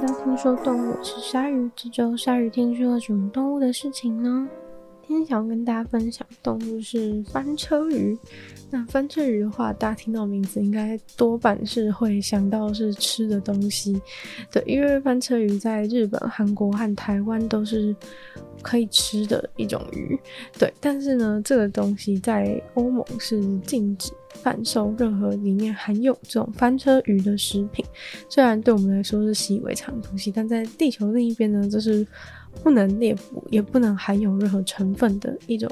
到听说动物，是鲨鱼。这周鲨鱼听说了什么动物的事情呢？今天想要跟大家分享动物是翻车鱼。那翻车鱼的话，大家听到名字应该多半是会想到是吃的东西，对，因为翻车鱼在日本、韩国和台湾都是可以吃的一种鱼，对。但是呢，这个东西在欧盟是禁止贩售任何里面含有这种翻车鱼的食品。虽然对我们来说是习以为常的东西，但在地球另一边呢，就是。不能猎捕，也不能含有任何成分的一种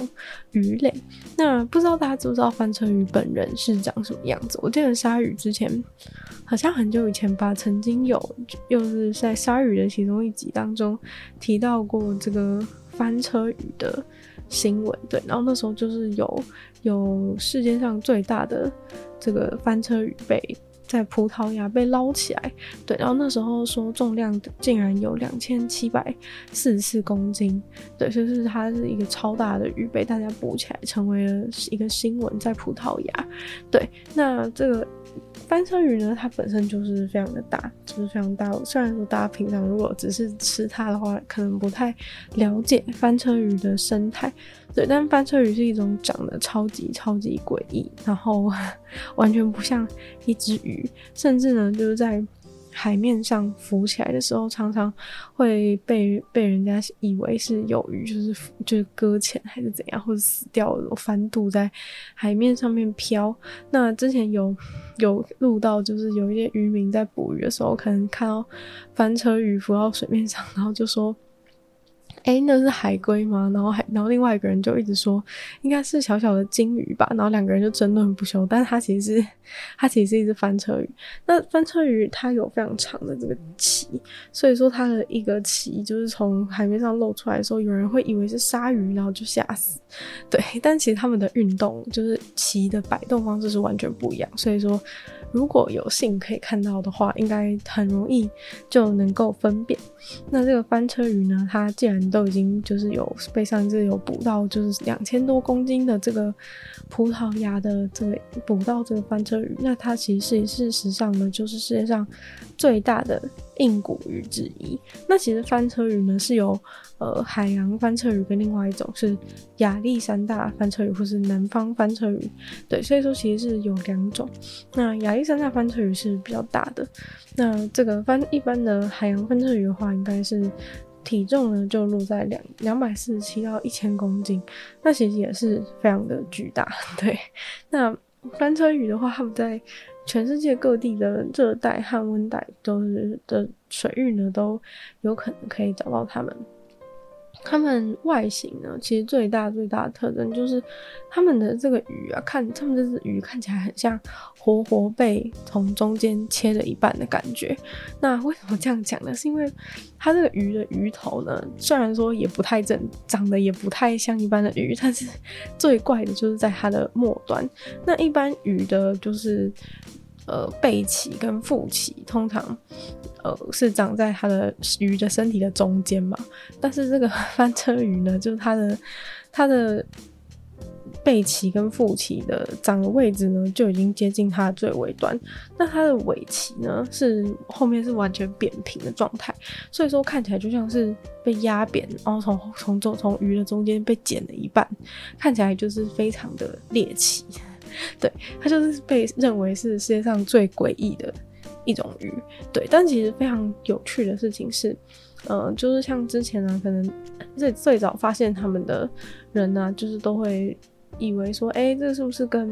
鱼类。那不知道大家知不知道翻车鱼本人是长什么样子？我记得鲨鱼之前好像很久以前吧，曾经有又是在鲨鱼的其中一集当中提到过这个翻车鱼的新闻。对，然后那时候就是有有世界上最大的这个翻车鱼被。在葡萄牙被捞起来，对，然后那时候说重量竟然有两千七百四十四公斤，对，就是它是一个超大的鱼被大家捕起来，成为了一个新闻，在葡萄牙，对，那这个。翻车鱼呢，它本身就是非常的大，就是非常大。虽然说大家平常如果只是吃它的话，可能不太了解翻车鱼的生态，对。但是翻车鱼是一种长得超级超级诡异，然后 完全不像一只鱼，甚至呢就是在。海面上浮起来的时候，常常会被被人家以为是有鱼，就是就是搁浅还是怎样，或者死掉了，翻肚在海面上面飘。那之前有有录到，就是有一些渔民在捕鱼的时候，可能看到翻车鱼浮到水面上，然后就说。哎、那是海龟吗？然后还，然后另外一个人就一直说应该是小小的鲸鱼吧。然后两个人就争论不休。但是它其实是，它其实是一只翻车鱼。那翻车鱼它有非常长的这个鳍，所以说它的一个鳍就是从海面上露出来的时候，有人会以为是鲨鱼，然后就吓死。对，但其实他们的运动就是鳍的摆动方式是完全不一样。所以说，如果有幸可以看到的话，应该很容易就能够分辨。那这个翻车鱼呢，它既然都已经就是有背上这有捕到，就是两千多公斤的这个葡萄牙的这个捕到这个翻车鱼，那它其实是事实上呢，就是世界上最大的硬骨鱼之一。那其实翻车鱼呢是有呃海洋翻车鱼跟另外一种是亚历山大翻车鱼或是南方翻车鱼，对，所以说其实是有两种。那亚历山大翻车鱼是比较大的，那这个翻一般的海洋翻车鱼的话，应该是。体重呢就落在两两百四十七到一千公斤，那其实也是非常的巨大。对，那翻车鱼的话，它们在全世界各地的热带和温带都是的水域呢，都有可能可以找到它们。它们外形呢，其实最大最大的特征就是它们的这个鱼啊，看它们这只鱼看起来很像活活被从中间切了一半的感觉。那为什么这样讲呢？是因为它这个鱼的鱼头呢，虽然说也不太正，长得也不太像一般的鱼，但是 最怪的就是在它的末端。那一般鱼的就是。呃，背鳍跟腹鳍通常，呃，是长在它的鱼的身体的中间嘛。但是这个 翻车鱼呢，就是它的它的背鳍跟腹鳍的长的位置呢，就已经接近它的最尾端。那它的尾鳍呢，是后面是完全扁平的状态，所以说看起来就像是被压扁，然后从从中从鱼的中间被剪了一半，看起来就是非常的猎奇。对，它就是被认为是世界上最诡异的一种鱼。对，但其实非常有趣的事情是，嗯，就是像之前呢、啊，可能最最早发现他们的人呢、就是都会以为说，哎、这是不是跟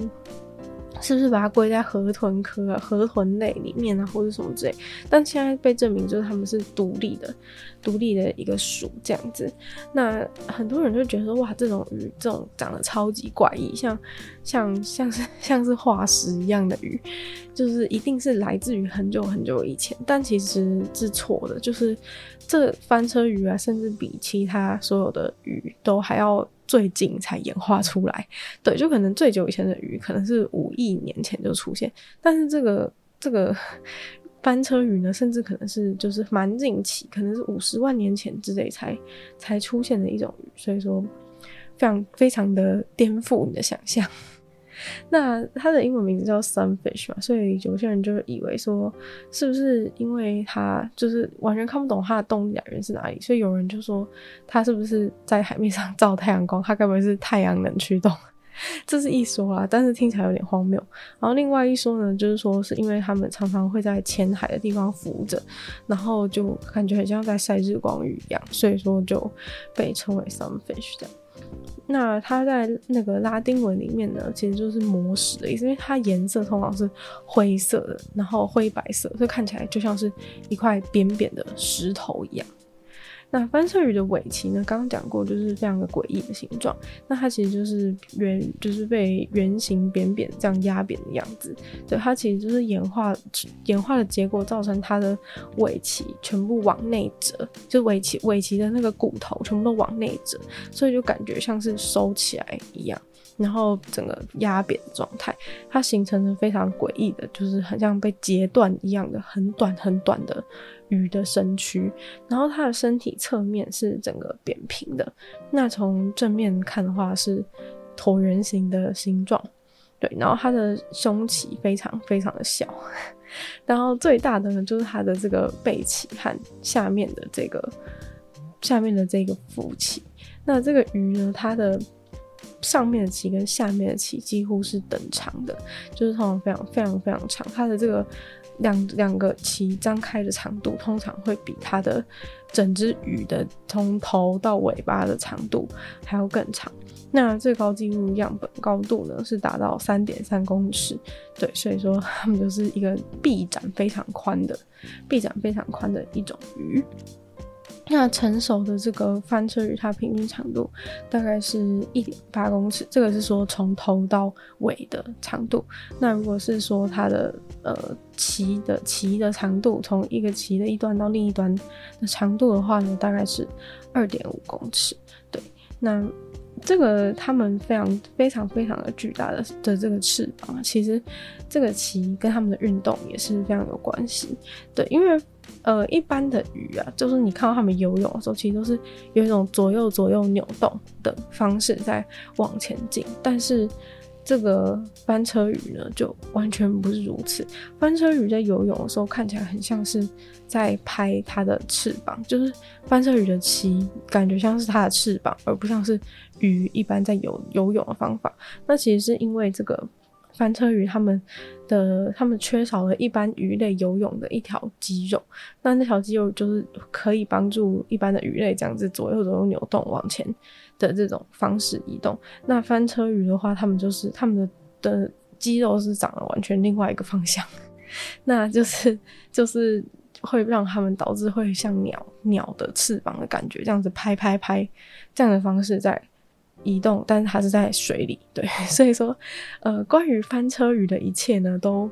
是不是把它归在河豚科啊、河豚类里面啊，或者什么之类？但现在被证明就是它们是独立的、独立的一个属这样子。那很多人就觉得说，哇，这种鱼这种长得超级怪异，像像像是像是化石一样的鱼，就是一定是来自于很久很久以前。但其实是错的，就是这翻车鱼啊，甚至比其他所有的鱼都还要。最近才演化出来，对，就可能最久以前的鱼可能是五亿年前就出现，但是这个这个 翻车鱼呢，甚至可能是就是蛮近期，可能是五十万年前之类才才出现的一种鱼，所以说非常非常的颠覆你的想象。那它的英文名字叫 Sunfish 嘛，所以有些人就以为说，是不是因为它就是完全看不懂它的动力来源是哪里，所以有人就说它是不是在海面上 照太阳光，它该不会是太阳能驱动？这是一说啦，但是听起来有点荒谬。然后另外一说呢，就是说是因为他们常常会在浅海的地方浮着，然后就感觉很像在晒日光浴一样，所以说就被称为 sunfish 这样。那它在那个拉丁文里面呢，其实就是磨石的意思，因为它颜色通常是灰色的，然后灰白色，所以看起来就像是一块扁扁的石头一样。那翻车鱼的尾鳍呢？刚刚讲过，就是非常的诡异的形状。那它其实就是圆，就是被圆形扁扁这样压扁的样子。对，它其实就是演化演化的结果，造成它的尾鳍全部往内折，就尾鳍尾鳍的那个骨头全部都往内折，所以就感觉像是收起来一样。然后整个压扁的状态，它形成了非常诡异的，就是很像被截断一样的很短很短的鱼的身躯。然后它的身体侧面是整个扁平的，那从正面看的话是椭圆形的形状。对，然后它的胸鳍非常非常的小，然后最大的呢就是它的这个背鳍和下面的这个下面的这个腹鳍。那这个鱼呢，它的上面的鳍跟下面的鳍几乎是等长的，就是通常非常非常非常长。它的这个两两个鳍张开的长度，通常会比它的整只鱼的从头到尾巴的长度还要更长。那最高纪录样本高度呢，是达到三点三公尺。对，所以说 它们就是一个臂展非常宽的臂展非常宽的一种鱼。那成熟的这个翻车鱼，它平均长度大概是一点八公尺，这个是说从头到尾的长度。那如果是说它的呃鳍的鳍的长度，从一个鳍的一端到另一端的长度的话呢，大概是二点五公尺。对，那这个它们非常非常非常的巨大的的这个翅膀，其实这个鳍跟它们的运动也是非常有关系。对，因为。呃，一般的鱼啊，就是你看到它们游泳的时候，其实都是有一种左右左右扭动的方式在往前进。但是这个翻车鱼呢，就完全不是如此。翻车鱼在游泳的时候，看起来很像是在拍它的翅膀，就是翻车鱼的鳍感觉像是它的翅膀，而不像是鱼一般在游游泳的方法。那其实是因为这个。翻车鱼，它们的它们缺少了一般鱼类游泳的一条肌肉，那那条肌肉就是可以帮助一般的鱼类这样子左右左右扭动往前的这种方式移动。那翻车鱼的话，它们就是它们的的肌肉是长了完全另外一个方向，那就是就是会让它们导致会像鸟鸟的翅膀的感觉，这样子拍拍拍这样的方式在。移动，但是它是在水里，对，所以说，呃，关于翻车鱼的一切呢，都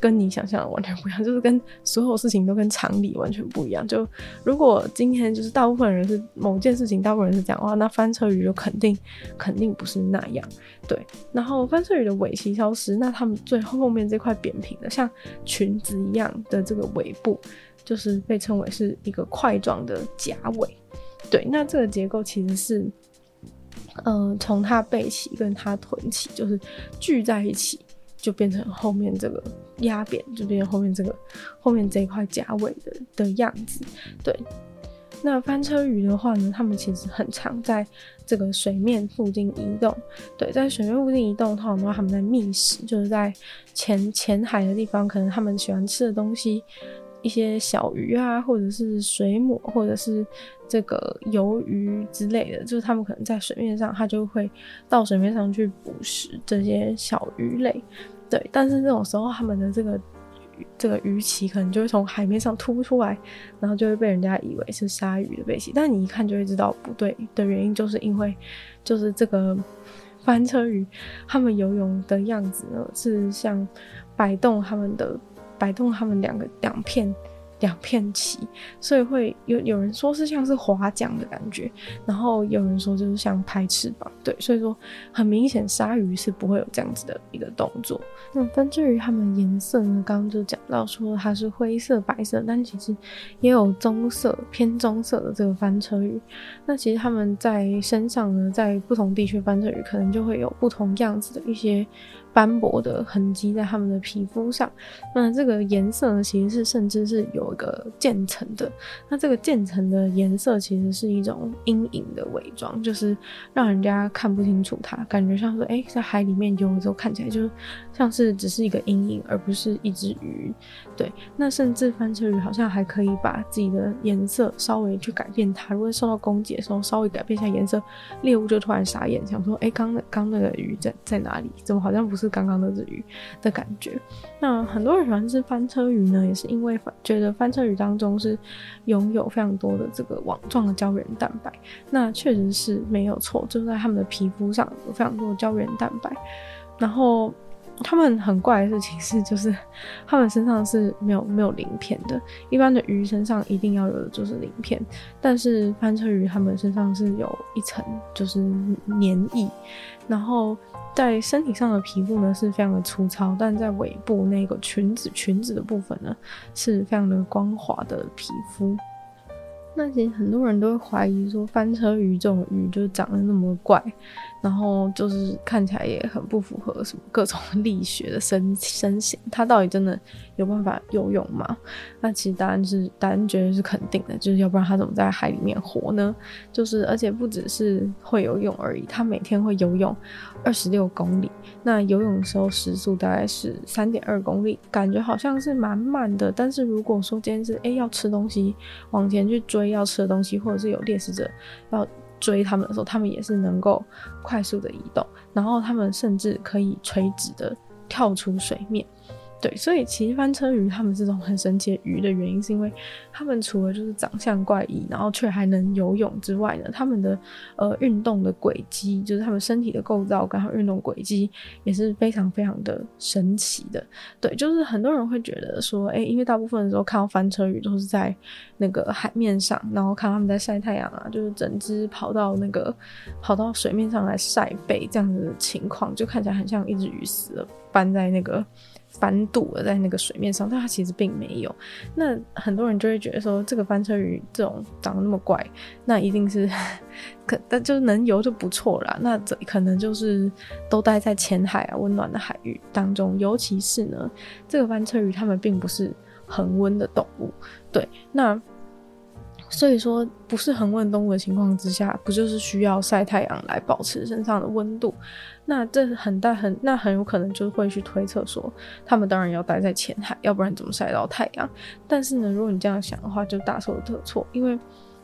跟你想象的完全不一样，就是跟所有事情都跟常理完全不一样。就如果今天就是大部分人是某件事情，大部分人是讲哇，那翻车鱼就肯定肯定不是那样，对。然后翻车鱼的尾鳍消失，那它们最后面这块扁平的像裙子一样的这个尾部，就是被称为是一个块状的甲尾，对。那这个结构其实是。嗯，从它背鳍跟它臀鳍就是聚在一起，就变成后面这个压扁，就变成后面这个后面这一块甲尾的的样子。对，那翻车鱼的话呢，它们其实很常在这个水面附近移动。对，在水面附近移动，通常的话，他们在觅食，就是在浅浅海的地方，可能他们喜欢吃的东西。一些小鱼啊，或者是水母，或者是这个鱿鱼之类的，就是他们可能在水面上，他就会到水面上去捕食这些小鱼类。对，但是这种时候，他们的这个这个鱼鳍可能就会从海面上凸出来，然后就会被人家以为是鲨鱼的背鳍。但你一看就会知道不对的原因，就是因为就是这个翻车鱼，他们游泳的样子呢，是像摆动他们的。摆动它们两个两片两片鳍，所以会有有人说是像是划桨的感觉，然后有人说就是像拍翅膀，对，所以说很明显鲨鱼是不会有这样子的一个动作。那翻车鱼它们颜色呢，刚刚就讲到说它是灰色、白色，但其实也有棕色、偏棕色的这个翻车鱼。那其实它们在身上呢，在不同地区翻车鱼可能就会有不同样子的一些。斑驳的痕迹在他们的皮肤上，那这个颜色呢，其实是甚至是有一个渐层的。那这个渐层的颜色其实是一种阴影的伪装，就是让人家看不清楚它，感觉像是哎、在海里面游的时候看起来就像是只是一个阴影，而不是一只鱼。对，那甚至翻车鱼好像还可以把自己的颜色稍微去改变它，如果受到攻击的时候稍微改变一下颜色，猎物就突然傻眼，想说哎，刚刚那个鱼在在哪里？怎么好像不是？刚刚那只鱼的感觉。那很多人喜欢吃翻车鱼呢，也是因为觉得翻车鱼当中是拥有非常多的这个网状的胶原蛋白。那确实是没有错，就在他们的皮肤上有非常多的胶原蛋白。然后他们很怪的事情是，就是他们身上是没有没有鳞片的。一般的鱼身上一定要有的就是鳞片，但是翻车鱼他们身上是有一层就是黏液，然后。在身体上的皮肤呢是非常的粗糙，但在尾部那个裙子裙子的部分呢是非常的光滑的皮肤。那其实很多人都会怀疑说，翻车鱼这种鱼就长得那么怪。然后就是看起来也很不符合什么各种力学的身身形，它到底真的有办法游泳吗？那其实答案是答案绝对是肯定的，就是要不然它怎么在海里面活呢？就是而且不只是会游泳而已，它每天会游泳二十六公里，那游泳的时候时速大概是三点二公里，感觉好像是满满的。但是如果说今天是诶要吃东西往前去追要吃的东西，或者是有猎食者要。追他们的时候，他们也是能够快速的移动，然后他们甚至可以垂直的跳出水面。对，所以其实翻车鱼他们这种很神奇的鱼的原因，是因为他们除了就是长相怪异，然后却还能游泳之外呢，他们的呃运动的轨迹，就是他们身体的构造跟他们运动轨迹也是非常非常的神奇的。对，就是很多人会觉得说，哎、因为大部分的时候看到翻车鱼都是在那个海面上，然后看他们在晒太阳啊，就是整只跑到那个跑到水面上来晒背这样子的情况，就看起来很像一只鱼死了，搬在那个。翻肚了在那个水面上，但它其实并没有。那很多人就会觉得说，这个翻车鱼这种长得那么怪，那一定是 可，但就是能游就不错了。那这可能就是都待在浅海啊，温暖的海域当中。尤其是呢，这个翻车鱼它们并不是恒温的动物，对，那。所以说，不是恒温动物的情况之下，不就是需要晒太阳来保持身上的温度？那这很大很，那很有可能就会去推测说，他们当然要待在浅海，要不然怎么晒到太阳？但是呢，如果你这样想的话，就大错特错，因为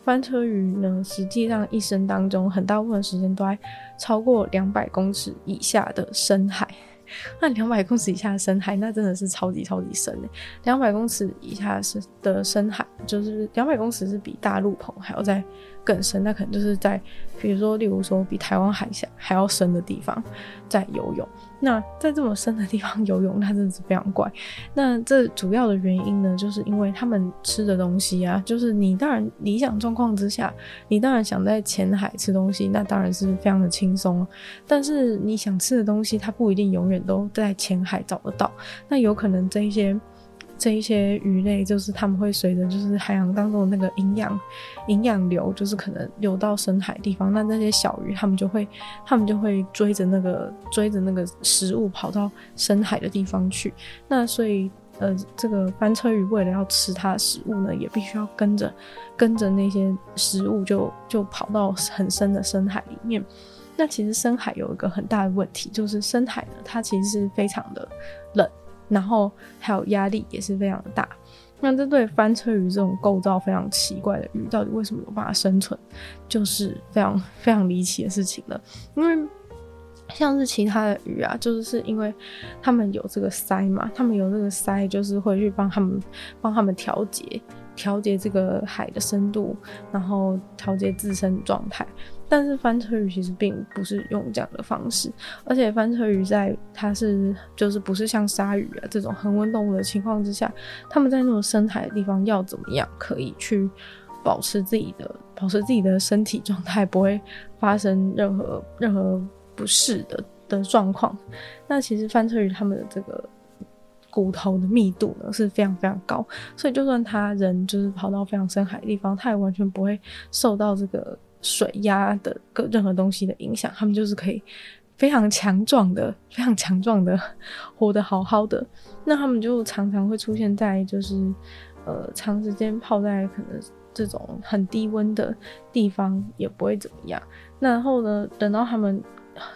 翻车鱼呢，实际上一生当中很大部分时间都在超过两百公尺以下的深海。那两百公尺以下的深海，那真的是超级超级深的！两百公尺以下的的深海，就是两百公尺是比大陆棚还要再更深，那可能就是在，比如说，例如说比台湾海峡还要深的地方在游泳。那在这么深的地方游泳，那真的是非常怪。那这主要的原因呢，就是因为他们吃的东西啊，就是你当然理想状况之下，你当然想在浅海吃东西，那当然是非常的轻松。但是你想吃的东西，它不一定永远都在浅海找得到。那有可能这一些。这一些鱼类就是他们会随着就是海洋当中的那个营养营养流，就是可能流到深海地方，那那些小鱼他们就会他们就会追着那个追着那个食物跑到深海的地方去。那所以呃，这个翻车鱼为了要吃它的食物呢，也必须要跟着跟着那些食物就就跑到很深的深海里面。那其实深海有一个很大的问题，就是深海呢，它其实是非常的冷。然后还有压力也是非常的大，那这对翻车鱼这种构造非常奇怪的鱼，到底为什么有办法生存，就是非常非常离奇的事情了。因为像是其他的鱼啊，就是是因为他们有这个鳃嘛，他们有这个鳃，就是会去帮他们帮他们调节调节这个海的深度，然后调节自身状态。但是翻车鱼其实并不是用这样的方式，而且翻车鱼在它是就是不是像鲨鱼啊这种恒温动物的情况之下，他们在那种深海的地方要怎么样可以去保持自己的保持自己的身体状态，不会发生任何任何不适的的状况。那其实翻车鱼它们的这个骨头的密度呢是非常非常高，所以就算他人就是跑到非常深海的地方，他也完全不会受到这个。水压的各任何东西的影响，他们就是可以非常强壮的、非常强壮的活得好好的。那他们就常常会出现在就是呃长时间泡在可能这种很低温的地方也不会怎么样。然后呢，等到他们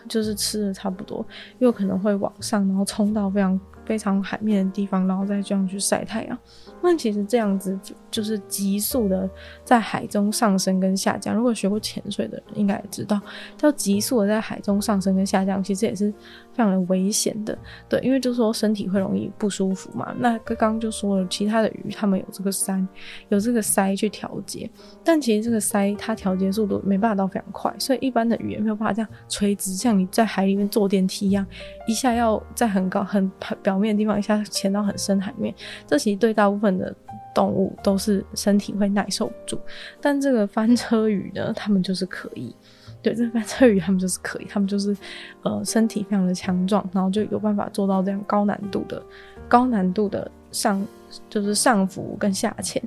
就是吃的差不多，又可能会往上，然后冲到非常非常海面的地方，然后再这样去晒太阳。那其实这样子就是急速的在海中上升跟下降。如果学过潜水的人应该也知道，叫急速的在海中上升跟下降，其实也是非常的危险的。对，因为就是说身体会容易不舒服嘛。那刚刚就说了，其他的鱼它们有这个鳃，有这个鳃去调节，但其实这个鳃它调节速度没办法到非常快，所以一般的鱼也没有办法这样垂直，像你在海里面坐电梯一样，一下要在很高很表面的地方，一下潜到很深海面。这其实对大部分的动物都是身体会耐受不住，但这个 翻车鱼呢，他们就是可以。对，这翻车鱼他们就是可以，他们就是呃身体非常的强壮，然后就有办法做到这样高难度的高难度的上就是上浮跟下潜。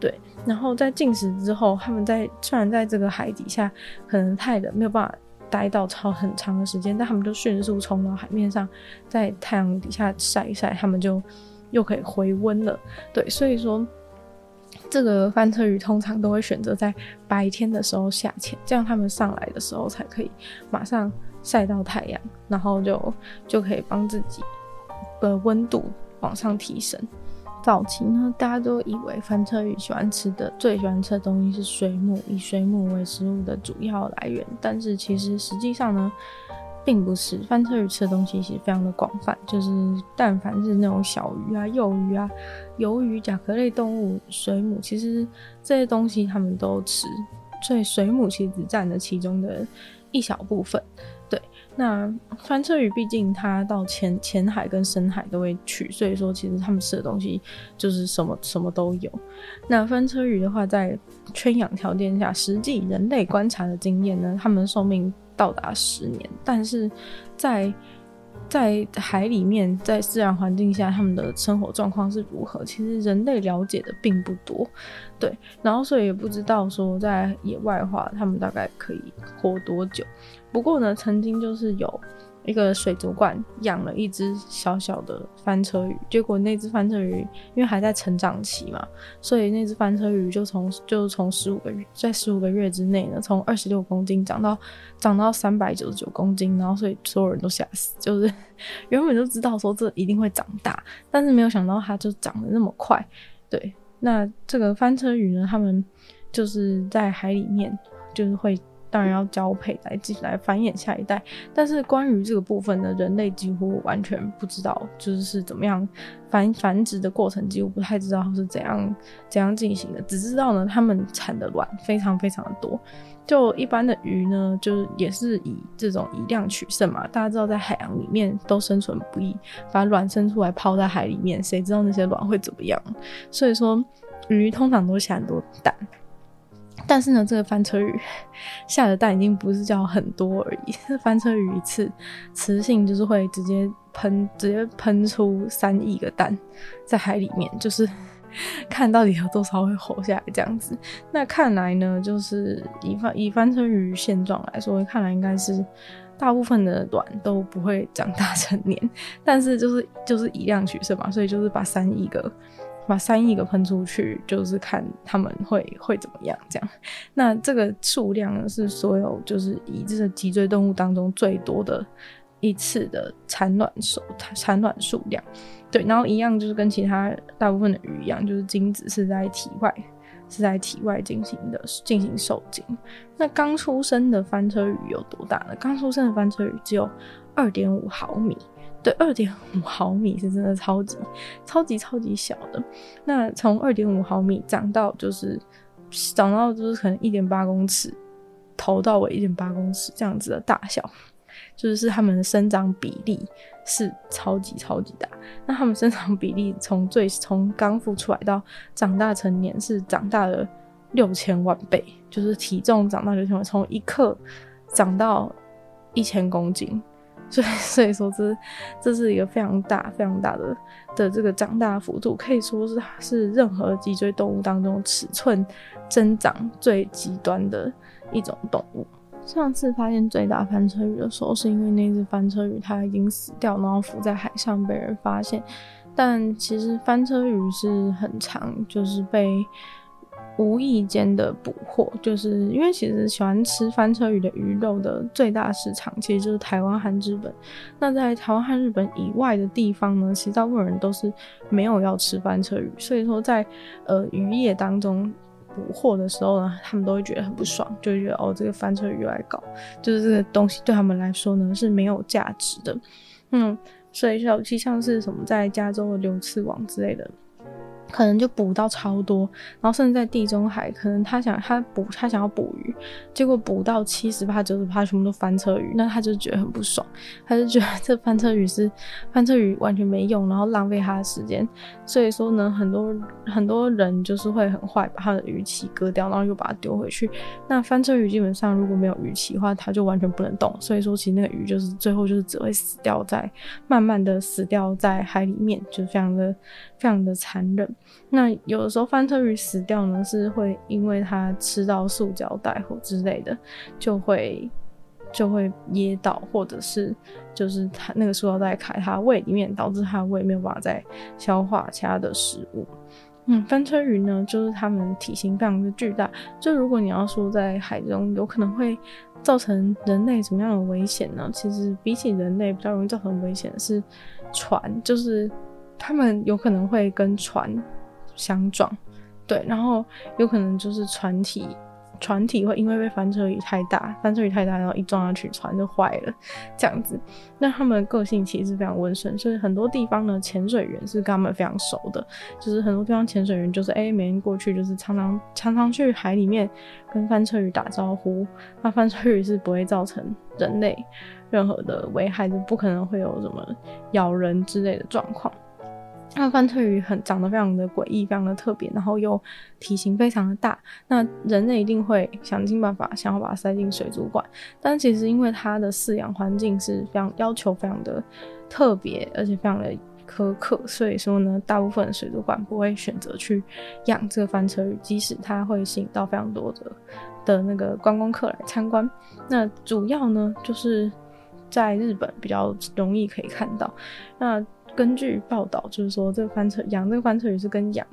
对，然后在进食之后，他们在虽然在这个海底下可能太冷，没有办法待到超很长的时间，但他们就迅速冲到海面上，在太阳底下晒一晒，他们就。又可以回温了，对，所以说这个翻车鱼通常都会选择在白天的时候下潜，这样他们上来的时候才可以马上晒到太阳，然后就就可以帮自己的温度往上提升。早期呢，大家都以为翻车鱼喜欢吃的最喜欢吃的东西是水母，以水母为食物的主要来源，但是其实实际上呢。并不是翻车鱼吃的东西其实非常的广泛，就是但凡是那种小鱼啊、幼鱼啊、鱿鱼、甲壳类动物、水母，其实这些东西他们都吃，所以水母其实只占了其中的一小部分。对，那翻车鱼毕竟它到浅浅海跟深海都会去，所以说其实他们吃的东西就是什么什么都有。那翻车鱼的话，在圈养条件下，实际人类观察的经验呢，它们寿命。到达十年，但是在在海里面，在自然环境下，他们的生活状况是如何？其实人类了解的并不多，对，然后所以也不知道说在野外的话，他们大概可以活多久。不过呢，曾经就是有。一个水族馆养了一只小小的翻车鱼，结果那只翻车鱼因为还在成长期嘛，所以那只翻车鱼就从就从十五个月，在十五个月之内呢，从二十六公斤长到长到三百九十九公斤，然后所以所有人都吓死，就是 原本就知道说这一定会长大，但是没有想到它就长得那么快。对，那这个翻车鱼呢，他们就是在海里面就是会。当然要交配来继续来繁衍下一代，但是关于这个部分呢，人类几乎完全不知道，就是是怎么样繁繁殖的过程，几乎不太知道是怎样怎样进行的，只知道呢，它们产的卵非常非常的多。就一般的鱼呢，就是也是以这种以量取胜嘛。大家知道，在海洋里面都生存不易，把卵生出来泡在海里面，谁知道那些卵会怎么样？所以说，鱼通常都下很多蛋。但是呢，这个翻车鱼 下的蛋已经不是叫很多而已。翻车鱼一次雌性就是会直接喷，直接喷出三亿个蛋在海里面，就是 看到底有多少会活下来这样子。那看来呢，就是以翻以翻车鱼现状来说，看来应该是大部分的卵都不会长大成年。但是就是就是以量取胜嘛，所以就是把三亿个。把三亿个喷出去，就是看他们会会怎么样。这样，那这个数量呢，是所有就是已知的脊椎动物当中最多的一次的产卵数产卵数量。对，然后一样就是跟其他大部分的鱼一样，就是精子是在体外是在体外进行的进行受精。那刚出生的翻车鱼有多大呢？刚出生的翻车鱼只有二点五毫米，对，二点五 毫米是真的超级超级超级小的。那从二点五毫米长到就是长到就是可能一点八公尺，头到尾一点八公尺这样子的大小。就是他们的生长比例是超级超级大，那他们生长比例从最从刚孵出来到长大成年是长大了六千万倍，就是体重长到六千万，从一克长到一千公斤，所以所以说这这是一个非常大非常大的的这个长大幅度，可以说是是任何脊椎动物当中尺寸增长最极端的一种动物。上次发现最大翻车鱼的时候，是因为那只翻车鱼它已经死掉，然后浮在海上被人发现。但其实翻车鱼是很常，就是被无意间的捕获，就是因为其实喜欢吃翻车鱼的鱼肉的最大市场其实就是台湾和日本。那在台湾和日本以外的地方呢，其实大部分人都是没有要吃翻车鱼，所以说在呃渔业当中。捕获的时候呢，他们都会觉得很不爽，就觉得哦，这个翻车鱼来搞，就是这个东西对他们来说呢是没有价值的。嗯，所以尤其像是什么在加州的流刺网之类的。可能就捕到超多，然后甚至在地中海，可能他想他捕他想要捕鱼，结果捕到七十趴九十趴全部都翻车鱼，那他就觉得很不爽，他就觉得这翻车鱼是 翻车鱼完全没用，然后浪费他的时间。所以说呢，很多很多人就是会很坏，把他的鱼鳍割掉，然后又把它丢回去。那翻车鱼基本上如果没有鱼鳍的话，它就完全不能动。所以说其实那个鱼就是最后就是只会死掉在慢慢的死掉在海里面，就非常的非常的残忍。那有的时候翻车鱼死掉呢，是会因为它吃到塑胶袋或之类的，就会就会噎到，或者是就是它那个塑胶袋卡它胃里面，导致它胃没有办法再消化其他的食物。嗯，翻车鱼呢，就是它们体型非常的巨大，就如果你要说在海中有可能会造成人类什么样的危险呢？其实比起人类比较容易造成危险的是船，就是它们有可能会跟船。相撞，对，然后有可能就是船体，船体会因为被翻车鱼太大，翻车鱼太大，然后一撞上去，船就坏了，这样子。那他们个性其实非常温顺，所以很多地方呢，潜水员是跟他们非常熟的，就是很多地方潜水员就是哎、每天过去就是常常常常去海里面跟翻车鱼打招呼，那翻车鱼是不会造成人类任何的危害，就不可能会有什么咬人之类的状况。那翻车鱼很长得非常的诡异，非常的特别，然后又体型非常的大。那人类一定会想尽办法想要把它塞进水族馆，但其实因为它的饲养环境是非常要求非常的特别，而且非常的苛刻，所以说呢，大部分的水族馆不会选择去养这个翻车鱼，即使它会吸引到非常多的的那个观光客来参观。那主要呢，就是在日本比较容易可以看到。那根据报道，就是说这个翻车养这个翻车鱼是跟养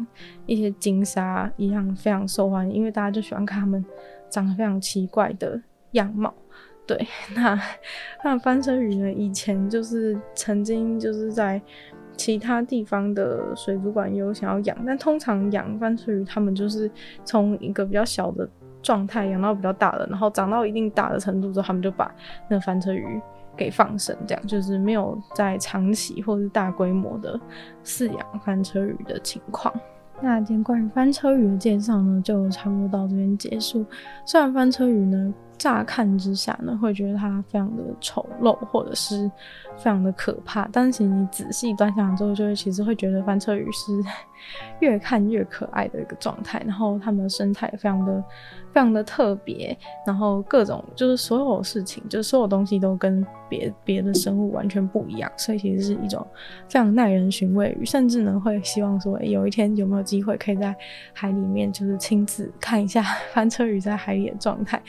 一些金鲨一样非常受欢迎，因为大家就喜欢看它们长得非常奇怪的样貌。对，那那翻车鱼呢，以前就是曾经就是在其他地方的水族馆有想要养，但通常养翻车鱼，他们就是从一个比较小的状态养到比较大的，然后长到一定大的程度之后，他们就把那个翻车鱼。给放生，这样就是没有在长期或是大规模的饲养翻车鱼的情况。那今天关于翻车鱼的介绍呢，就差不多到这边结束。虽然翻车鱼呢，乍看之下呢，会觉得它非常的丑陋，或者是非常的可怕，但是其实你仔细端详之后，就会其实会觉得翻车鱼是 越看越可爱的一个状态。然后它们的生态也非常的。非常的特别，然后各种就是所有事情，就是所有东西都跟别别的生物完全不一样，所以其实是一种非常耐人寻味，甚至呢会希望说，欸，有一天有没有机会可以在海里面就是亲自看一下翻车鱼在海里的状态，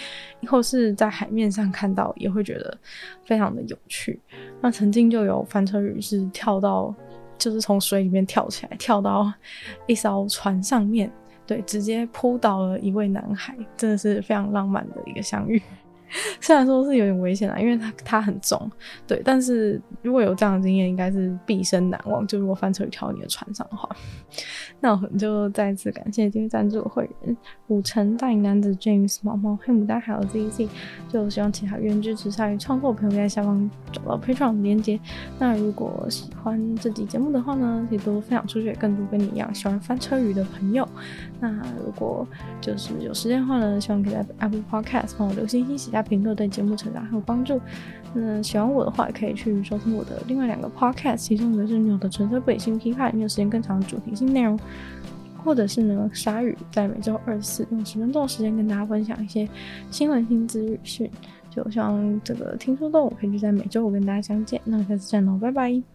或 是在海面上看到也会觉得非常的有趣。那曾经就有翻车鱼是跳到，就是从水里面跳起来，跳到一艘船上面。对，直接扑倒了一位男孩，真的是非常浪漫的一个相遇。虽然说是有点危险啦，因为它它很重，对。但是如果有这样的经验，应该是毕生难忘。就如果翻车鱼跳到你的船上的话，那我们就再次感谢今天赞助的会员：五成大影男子 James、毛毛、黑牡丹还有 ZZ。就希望其他愿意支持鲨鱼创作的朋友在下方找到 Patreon 的链接。那如果喜欢这集节目的话呢，可以多分享出去，更多跟你一样喜欢翻车鱼的朋友。那如果就是有时间的话呢，希望可以在 Apple Podcast 帮我留星星、下评论，对节目成长很有帮助。那喜欢我的话，可以去收听我的另外两个 Podcast，其中一个是《女友的纯粹不理性批判》，没有时间更长的主题性内容；或者是呢，鲨鱼在每周二四用十分钟的时间跟大家分享一些新闻、新知、语讯。就希望这个听说动物可以就在每周五跟大家相见。那下次见喽，拜拜。